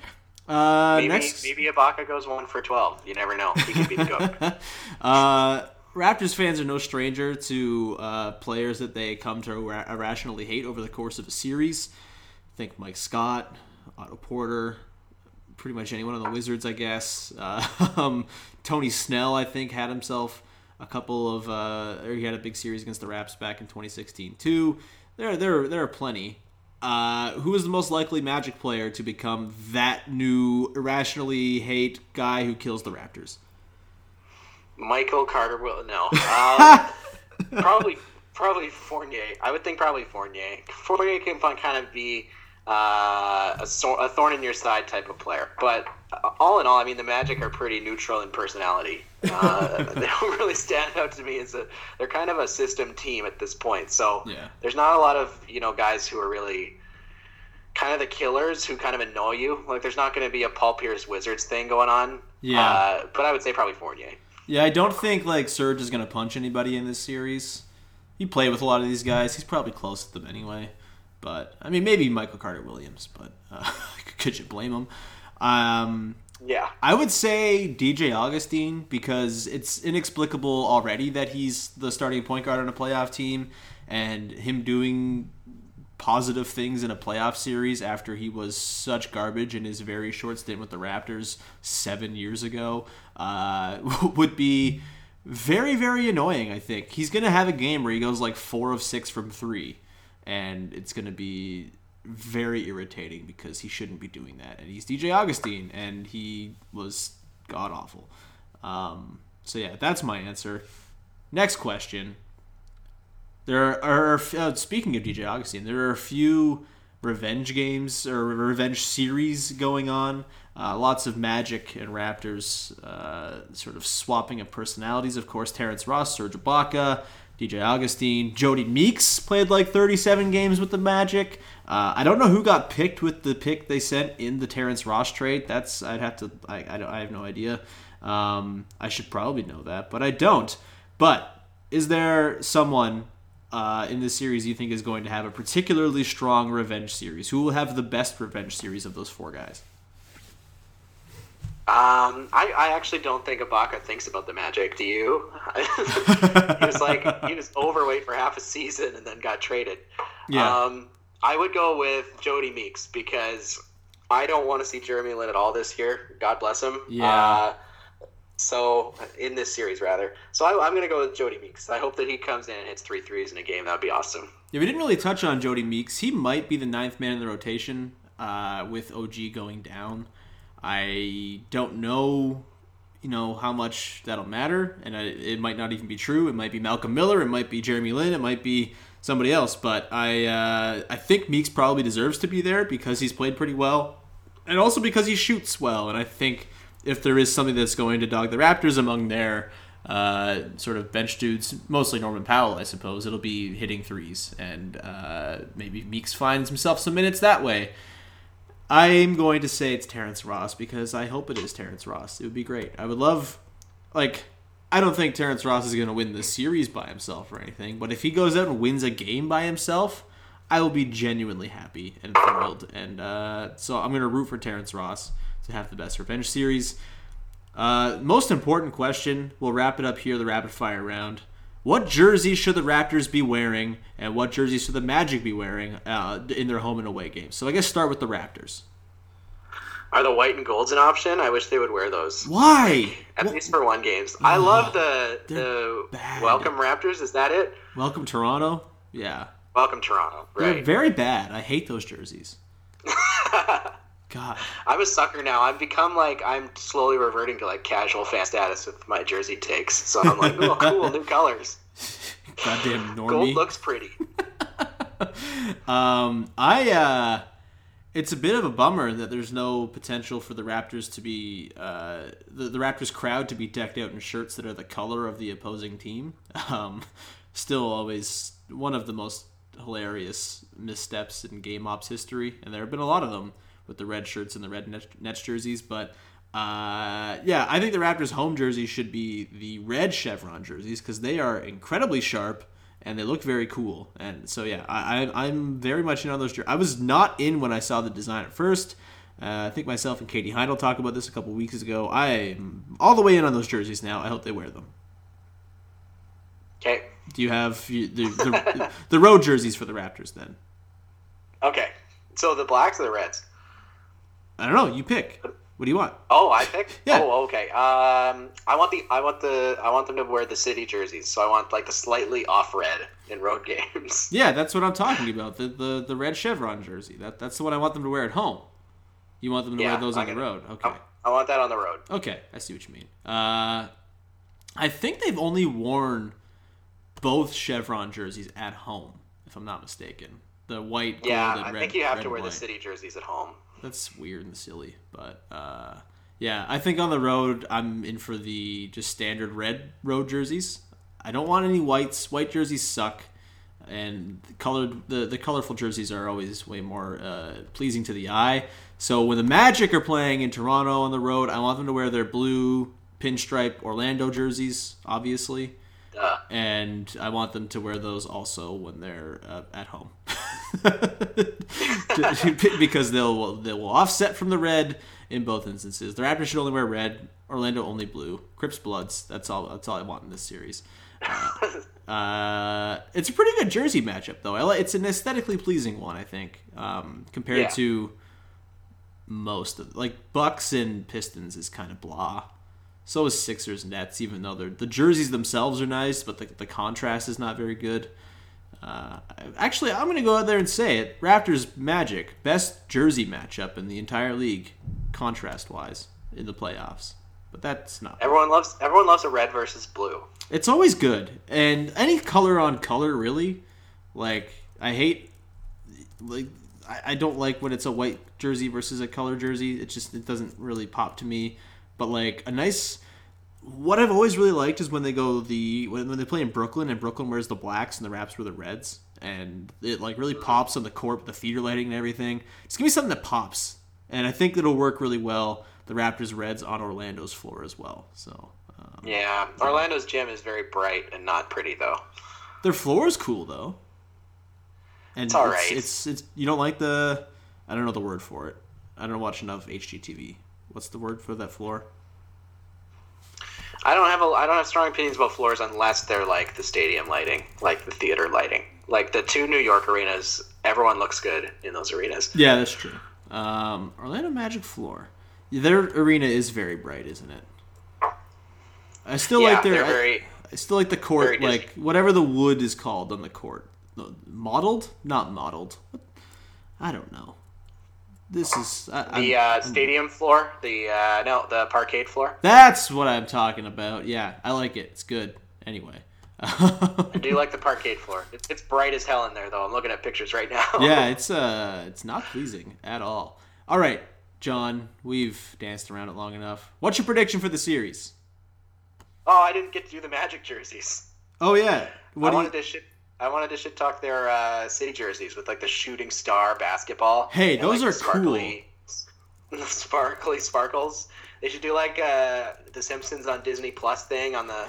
Speaker 3: Uh,
Speaker 4: Maybe
Speaker 3: next,
Speaker 4: maybe Ibaka goes one for twelve. You never know. He could be the goat.
Speaker 3: uh, Raptors fans are no stranger to uh, players that they come to ir- irrationally hate over the course of a series. Think Mike Scott, Otto Porter, pretty much anyone on the Wizards, I guess. Uh, um, Tony Snell, I think, had himself a couple of, uh, or he had a big series against the Raps back in 2016 too. There, there, there are plenty. Uh, who is the most likely Magic player to become that new irrationally hate guy who kills the Raptors?
Speaker 4: Michael Carter will no. Um, probably probably Fournier. I would think probably Fournier. Fournier can kind of be uh, a, a thorn in your side type of player. But uh, all in all, I mean, the Magic are pretty neutral in personality. Uh, they don't really stand out to me as a. They're kind of a system team at this point. So
Speaker 3: Yeah.
Speaker 4: there's not a lot of you know guys who are really kind of the killers who kind of annoy you. Like there's not going to be a Paul Pierce Wizards thing going on.
Speaker 3: Yeah.
Speaker 4: Uh, but I would say probably Fournier.
Speaker 3: Yeah, I don't think like Serge is gonna punch anybody in this series. He played with a lot of these guys. He's probably close to them anyway. But I mean, maybe Michael Carter Williams. But uh, could you blame him? Um,
Speaker 4: Yeah.
Speaker 3: I would say DJ Augustin because it's inexplicable already that he's the starting point guard on a playoff team, and him doing positive things in a playoff series after he was such garbage in his very short stint with the Raptors seven years ago uh, would be very very annoying. I think he's gonna have a game where he goes like four of six from three, and it's gonna be very irritating because he shouldn't be doing that. And he's DJ Augustin, and he was god awful. Um, so yeah, that's my answer. Next question. There are, uh, speaking of DJ Augustin, there are a few revenge games or revenge series going on. Uh, lots of Magic and Raptors uh, sort of swapping of personalities. Of course, Terrence Ross, Serge Ibaka, DJ Augustin, Jody Meeks played like 37 games with the Magic. Uh, I don't know who got picked with the pick they sent in the Terrence Ross trade. That's I'd have to. I I, I have no idea. Um, I should probably know that, but I don't. But is there someone uh, in this series you think is going to have a particularly strong revenge series? Who will have the best revenge series of those four guys?
Speaker 4: Um, I, I actually don't think Ibaka thinks about the Magic. Do you? he was like he was overweight for half a season and then got traded.
Speaker 3: Yeah.
Speaker 4: Um, I would go with Jody Meeks because I don't want to see Jeremy Lin at all this year. God bless him.
Speaker 3: Yeah.
Speaker 4: Uh, so in this series, rather. So I, I'm going to go with Jody Meeks. I hope that he comes in and hits three threes in a game. That would be awesome.
Speaker 3: Yeah, we didn't really touch on Jody Meeks. He might be the ninth man in the rotation uh, with OG going down. I don't know, you know, how much that'll matter, and I, it might not even be true. It might be Malcolm Miller. It might be Jeremy Lin. It might be somebody else. But I, uh, I think Meeks probably deserves to be there because he's played pretty well, and also because he shoots well. And I think if there is something that's going to dog the Raptors among their uh, sort of bench dudes, mostly Norman Powell, I suppose. It'll be hitting threes, and uh, maybe Meeks finds himself some minutes that way. I'm going to say it's Terrence Ross because I hope it is Terrence Ross. It would be great. I would love, like, I don't think Terrence Ross is going to win the series by himself or anything, but if he goes out and wins a game by himself, I will be genuinely happy and thrilled. And uh, so I'm going to root for Terrence Ross to have the best revenge series. Uh, most important question. We'll wrap it up here, the rapid fire round. What jersey should the Raptors be wearing, and what jerseys should the Magic be wearing uh, in their home and away games? So I guess start with the Raptors.
Speaker 4: Are the white and golds an option? I wish they would wear those.
Speaker 3: Why?
Speaker 4: At
Speaker 3: Wha-
Speaker 4: least for one games. I love the the
Speaker 3: bad.
Speaker 4: Welcome Raptors. Is that it?
Speaker 3: Welcome Toronto. Yeah,
Speaker 4: Welcome Toronto.
Speaker 3: they're very bad. I hate those jerseys. God.
Speaker 4: I'm a sucker now. I've become like I'm slowly reverting to like casual fan status with my jersey takes. So I'm like, oh, cool, new colors.
Speaker 3: Goddamn
Speaker 4: Gold
Speaker 3: normie.
Speaker 4: looks pretty.
Speaker 3: Um, I uh, it's a bit of a bummer that there's no potential for the Raptors to be uh, the, the Raptors crowd to be decked out in shirts that are the color of the opposing team. Um, still, always one of the most hilarious missteps in game ops history, and there have been a lot of them with the red shirts and the red Nets, jerseys. But uh, yeah, I think the Raptors' home jerseys should be the red chevron jerseys because they are incredibly sharp and they look very cool. And so yeah, I, I I'm very much in on those. Jer- I was not in when I saw the design at first. Uh, I think myself and Katie Heindl talked about this a couple weeks ago. I'm all the way in on those jerseys now. I hope they wear them.
Speaker 4: Okay.
Speaker 3: Do you have the the, the road jerseys for the Raptors then?
Speaker 4: Okay. So the blacks or the reds?
Speaker 3: I don't know. You pick. What do you want?
Speaker 4: Oh, I pick.
Speaker 3: Yeah.
Speaker 4: Oh, okay. Um, I want the I want the I want them to wear the city jerseys. So I want like the slightly off red in road games.
Speaker 3: Yeah, that's what I'm talking about. The the, the red chevron jersey. That that's the one I want them to wear at home. You want them to
Speaker 4: Yeah,
Speaker 3: wear those on the road. Okay.
Speaker 4: I want that on the road.
Speaker 3: Okay, I see what you mean. Uh, I think they've only worn both chevron jerseys at home, if I'm not mistaken. The white,
Speaker 4: Yeah,
Speaker 3: gold, and red.
Speaker 4: I
Speaker 3: red.
Speaker 4: think you have to wear
Speaker 3: and
Speaker 4: the city jerseys at home.
Speaker 3: That's weird and silly, but uh, yeah, I think on the road I'm in for the just standard red road jerseys. I don't want any whites. White jerseys suck, and the colored the the colorful jerseys are always way more uh, pleasing to the eye. So when the Magic are playing in Toronto on the road, I want them to wear their blue pinstripe Orlando jerseys, obviously.
Speaker 4: Uh,
Speaker 3: And I want them to wear those also when they're uh, at home, because they'll they will offset from the red in both instances. The Raptors should only wear red. Orlando only blue. Crips Bloods. That's all. That's all I want in this series. Uh, uh, it's a pretty good jersey matchup, though. I It's an aesthetically pleasing one, I think, um, compared
Speaker 4: Yeah.
Speaker 3: to most of like Bucks and Pistons is kind of blah. So is Sixers and Nets, even though they're, the jerseys themselves are nice, but the, the contrast is not very good. Uh, actually, I'm going to go out there and say it. Raptors Magic, best jersey matchup in the entire league, contrast wise, in the playoffs. But that's not.
Speaker 4: everyone loves everyone loves a red versus blue.
Speaker 3: It's always good, and any color on color really. Like I hate, like I, I don't like when it's a white jersey versus a color jersey. It just it doesn't really pop to me. But like a nice, what I've always really liked is when they go the when, when they play in Brooklyn and Brooklyn wears the blacks and the Raps wear the reds, and it like really pops on the court with the feeder lighting and everything. Just give me something that pops, and I think it'll work really well. The Raptors reds on Orlando's floor as well. So. Um,
Speaker 4: Yeah, Orlando's gym is very bright and not pretty though.
Speaker 3: Their floor is cool though. And
Speaker 4: It's all
Speaker 3: it's,
Speaker 4: right.
Speaker 3: it's it's you don't like the I don't know the word for it. I don't watch enough HGTV. What's the word for that floor?
Speaker 4: I don't have a I don't have strong opinions about floors unless they're like the stadium lighting, like the theater lighting. Like the two New York arenas, everyone looks good in those arenas.
Speaker 3: Yeah, that's true. Um, Orlando Magic floor. Their arena is very bright, isn't it? I still
Speaker 4: yeah,
Speaker 3: like their
Speaker 4: they're
Speaker 3: I- I still like the court,
Speaker 4: very
Speaker 3: like whatever the wood is called on the court. Modeled? Not modeled. I don't know. This is I,
Speaker 4: the uh, stadium floor, the uh, no, the parquet floor.
Speaker 3: That's what I'm talking about. Yeah, I like it. It's good. Anyway.
Speaker 4: I do like the parquet floor. It's, it's bright as hell in there though. I'm looking at pictures right now.
Speaker 3: yeah, it's uh it's not pleasing at all. All right, John, we've danced around it long enough. What's your prediction for the series?
Speaker 4: oh, I didn't get to do the Magic jerseys.
Speaker 3: Oh yeah. What
Speaker 4: I wanted
Speaker 3: you,
Speaker 4: to shit. I wanted to shit talk their uh, city jerseys with like the shooting star basketball.
Speaker 3: Hey,
Speaker 4: and,
Speaker 3: those
Speaker 4: like,
Speaker 3: are
Speaker 4: sparkly, the sparkly sparkles. They should do like uh, the Simpsons on Disney Plus thing on the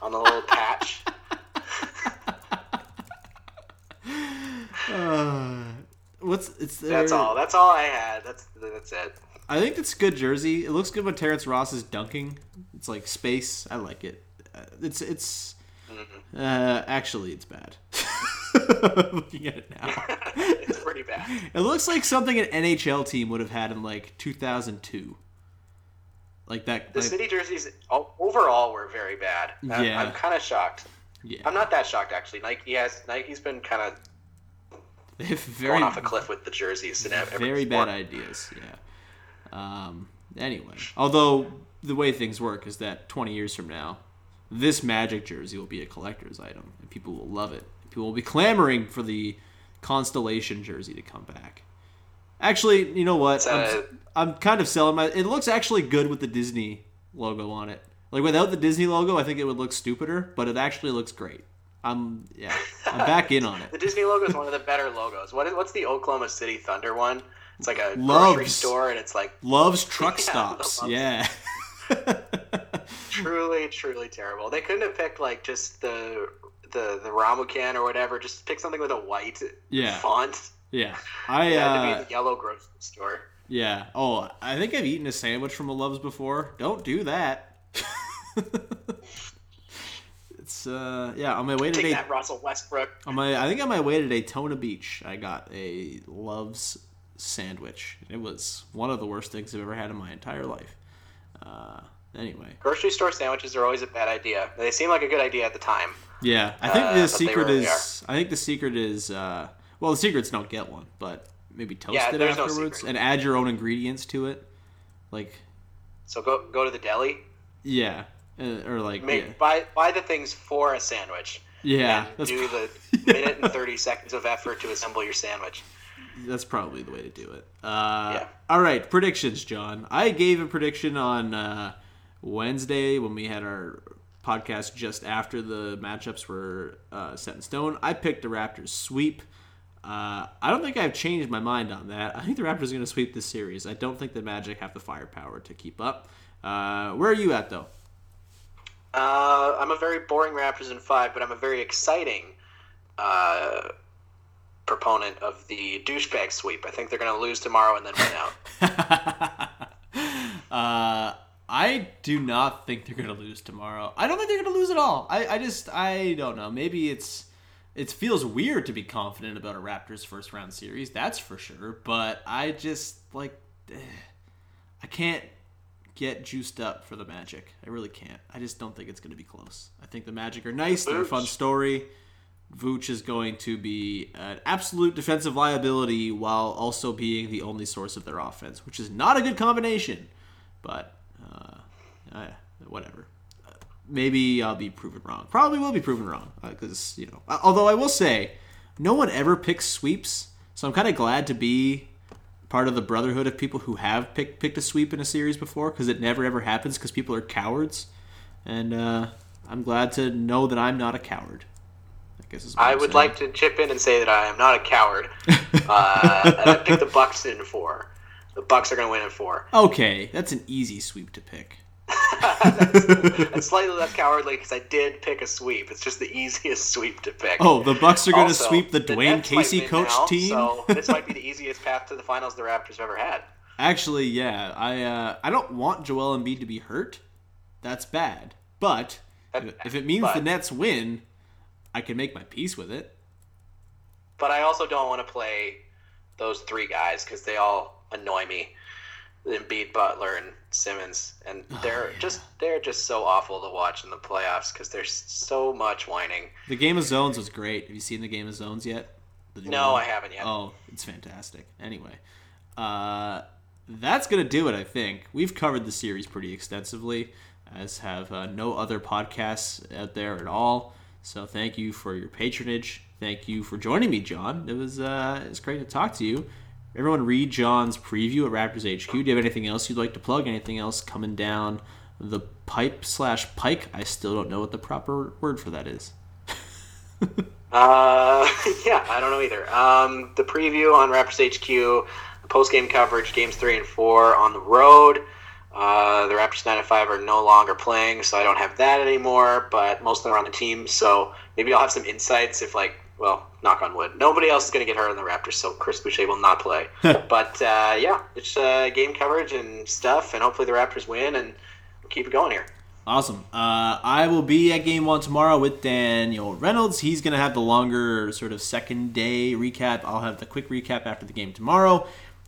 Speaker 4: on the little patch.
Speaker 3: uh, what's it's
Speaker 4: That's all. That's all I had. That's that's it.
Speaker 3: I think it's a good jersey. It looks good when Terrence Ross is dunking. It's like space. I like it. Uh, It's it's
Speaker 4: Mm-hmm.
Speaker 3: uh, actually it's bad. Looking at it now,
Speaker 4: it's pretty bad.
Speaker 3: it looks like something an NHL team would have had in like 2002. Like that.
Speaker 4: The
Speaker 3: like-
Speaker 4: city jerseys overall were very bad. I'm,
Speaker 3: Yeah.
Speaker 4: I'm kind of shocked.
Speaker 3: yeah,
Speaker 4: I'm not that shocked actually. Nike has Nike's been kind of
Speaker 3: very
Speaker 4: going off a cliff with the jerseys and
Speaker 3: very bad ideas. Yeah. Um. Anyway, although the way things work is that 20 years from now, this Magic jersey will be a collector's item, and people will love it. People will be clamoring for the Constellation jersey to come back. Actually, you know what? I'm, I'm kind of selling my. It looks actually good with the Disney logo on it. Like without the Disney logo, I think it would look stupider, but it actually looks great. I'm yeah, I'm back in on it. The.
Speaker 4: Disney logo is one of the better logos. What is what's the Oklahoma City Thunder one? It's like a grocery store, and it's like
Speaker 3: Loves truck
Speaker 4: Yeah,
Speaker 3: stops.
Speaker 4: Loves.
Speaker 3: Yeah.
Speaker 4: truly, truly terrible. They couldn't have picked like just the the the Ramucan or whatever. Just pick something with a white
Speaker 3: Yeah.
Speaker 4: font.
Speaker 3: Yeah, I
Speaker 4: It had to
Speaker 3: uh,
Speaker 4: be the yellow grocery store.
Speaker 3: yeah. Oh, I think I've eaten a sandwich from a Love's before. Don't do that. it's uh, yeah. On my way to
Speaker 4: Take that, Russell Westbrook.
Speaker 3: on my I think on my way to Daytona Beach, I got a Love's sandwich. It was one of the worst things I've ever had in my entire life. Uh, anyway,
Speaker 4: Grocery store sandwiches are always a bad idea. They seem like a good idea at the time.
Speaker 3: yeah. I think
Speaker 4: Uh,
Speaker 3: the secret
Speaker 4: rarely
Speaker 3: is I think the secret is uh, well, the secret's don't get one, but maybe toast
Speaker 4: Yeah,
Speaker 3: it
Speaker 4: there's no
Speaker 3: afterwards and add your own ingredients to it, like.
Speaker 4: So go go to the deli.
Speaker 3: Yeah, uh, or like
Speaker 4: Make
Speaker 3: yeah,
Speaker 4: buy buy the things for a sandwich.
Speaker 3: yeah
Speaker 4: and do the minute and thirty seconds of effort to assemble your sandwich.
Speaker 3: that's probably the way to do it. Uh,
Speaker 4: Yeah.
Speaker 3: All right, predictions, John. I gave a prediction on uh, Wednesday when we had our podcast just after the matchups were uh, set in stone. I picked the Raptors sweep. Uh, I don't think I've changed my mind on that. I think the Raptors are going to sweep this series. I don't think the Magic have the firepower to keep up. Uh, where are you at though?
Speaker 4: Uh, I'm a very boring Raptors in five, but I'm a very exciting uh, proponent of the douchebag sweep. I think they're going to lose tomorrow and then win out.
Speaker 3: I do not think they're gonna lose tomorrow. I don't think they're gonna lose at all. I, I just I don't know. Maybe it's it feels weird to be confident about a Raptors first round series. That's for sure. But I just like eh, I can't get juiced up for the Magic. I really can't. I just don't think it's gonna be close. I think the Magic are nice. They're a fun story. Vooch is going to be an absolute defensive liability while also being the only source of their offense, which is not a good combination. But uh, uh, whatever. Uh, maybe I'll be proven wrong. Probably will be proven wrong because you know. uh, Although I will say, no one ever picks sweeps, so I'm kind of glad to be part of the brotherhood of people who have picked picked a sweep in a series before because it never ever happens because people are cowards, and uh, I'm glad to know that I'm not a coward. I guess is what
Speaker 4: I would
Speaker 3: saying.
Speaker 4: like to chip in and say that I am not a coward. Uh, and I picked the Bucks in four. The Bucks are going to win in four.
Speaker 3: Okay, that's an easy sweep to pick.
Speaker 4: It's slightly less cowardly because I did pick a sweep. It's just the easiest sweep to pick.
Speaker 3: Oh, the Bucks are going to sweep the Dwane
Speaker 4: Nets
Speaker 3: Casey coach
Speaker 4: now,
Speaker 3: team.
Speaker 4: So this might be the easiest path to the finals the Raptors have ever had.
Speaker 3: Actually, yeah, I uh, I don't want Joel Embiid to be hurt. That's bad. But
Speaker 4: That's
Speaker 3: if it means
Speaker 4: bad,
Speaker 3: the Nets win, I can make my peace with it.
Speaker 4: But I also don't want to play those three guys because they all annoy me. Embiid, Butler, and Simmons, and
Speaker 3: Oh,
Speaker 4: they're just they're just so awful to watch in the playoffs because there's so much whining.
Speaker 3: The Game of Zones was great. Have you seen the Game of Zones yet?
Speaker 4: No,
Speaker 3: one?
Speaker 4: I haven't yet.
Speaker 3: Oh, it's fantastic. Anyway, uh, that's gonna do it. I think we've covered the series pretty extensively, as have uh, no other podcasts out there at all. So thank you for your patronage. Thank you for joining me, John. It was uh, it's great to talk to you. Everyone, read John's preview at Raptors HQ. Do you have anything else you'd like to plug? Anything else coming down the pipe slash pike? I still don't know what the proper word for that is.
Speaker 4: Uh, yeah, I don't know either. Um, the preview on Raptors HQ, post game coverage, games three and four on the road. Uh, the Raptors nine and five are no longer playing, so I don't have that anymore. But most of them are on the team, so maybe I'll have some insights if, like, well, knock on wood, nobody else is going to get hurt on the Raptors, so Chris Boucher will not play. but uh, yeah, it's uh, game coverage and stuff, and hopefully the Raptors win and we'll keep it going here.
Speaker 3: Awesome. Uh, I will be at game one tomorrow with Daniel Reynolds. He's going to have the longer sort of second day recap. I'll have the quick recap after the game tomorrow.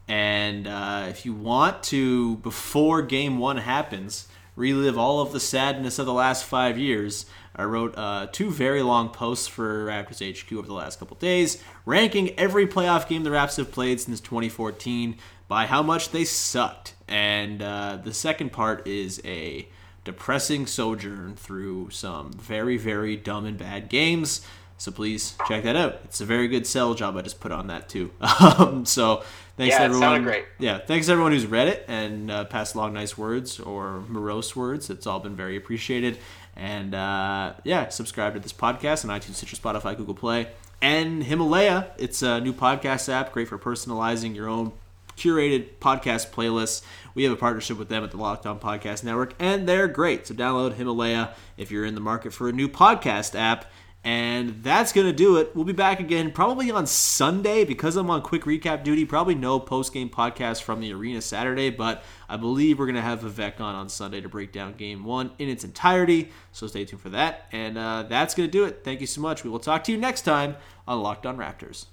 Speaker 3: And uh, if you want to, before game one happens, relive all of the sadness of the last five years, I wrote uh, two very long posts for Raptors HQ over the last couple days, ranking every playoff game the Raps have played since 2014 by how much they sucked. And uh, the second part is a depressing sojourn through some very, very dumb and bad games. So please check that out. It's a very good sell job I just put on that too. Um, so thanks
Speaker 4: Yeah,
Speaker 3: to everyone.
Speaker 4: sounded great.
Speaker 3: Yeah, thanks to everyone who's read it and uh, passed along nice words or morose words. It's all been very appreciated. And uh, yeah, subscribe to this podcast on iTunes, Stitcher, Spotify, Google Play, and Himalaya. It's a new podcast app, great for personalizing your own curated podcast playlists. We have a partnership with them at the Locked On Podcast Network, and they're great. So download Himalaya if you're in the market for a new podcast app. And that's going to do it. We'll be back again probably on Sunday because I'm on quick recap duty. Probably no post game podcast from the arena Saturday, but I believe we're going to have Vivek on on Sunday to break down game one in its entirety. So stay tuned for that. And uh, that's going to do it. Thank you so much. We will talk to you next time on Locked On Raptors.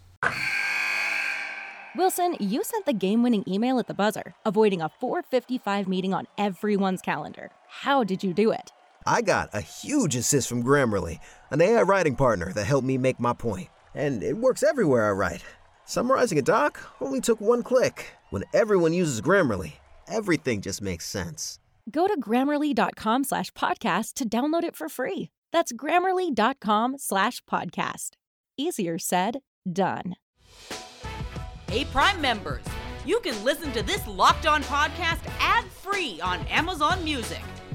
Speaker 7: Wilson, you sent the game-winning email at the buzzer, avoiding a 4:55 meeting on everyone's calendar. How did you do it?
Speaker 8: I got a huge assist from Grammarly, an AI writing partner that helped me make my point. And it works everywhere I write. Summarizing a doc only took one click. When everyone uses Grammarly, everything just makes sense.
Speaker 7: Go to grammarly.com slash podcast to download it for free. That's grammarly.com slash podcast. Easier said, done.
Speaker 2: Hey, Prime members, you can listen to this Locked On podcast ad free on Amazon Music.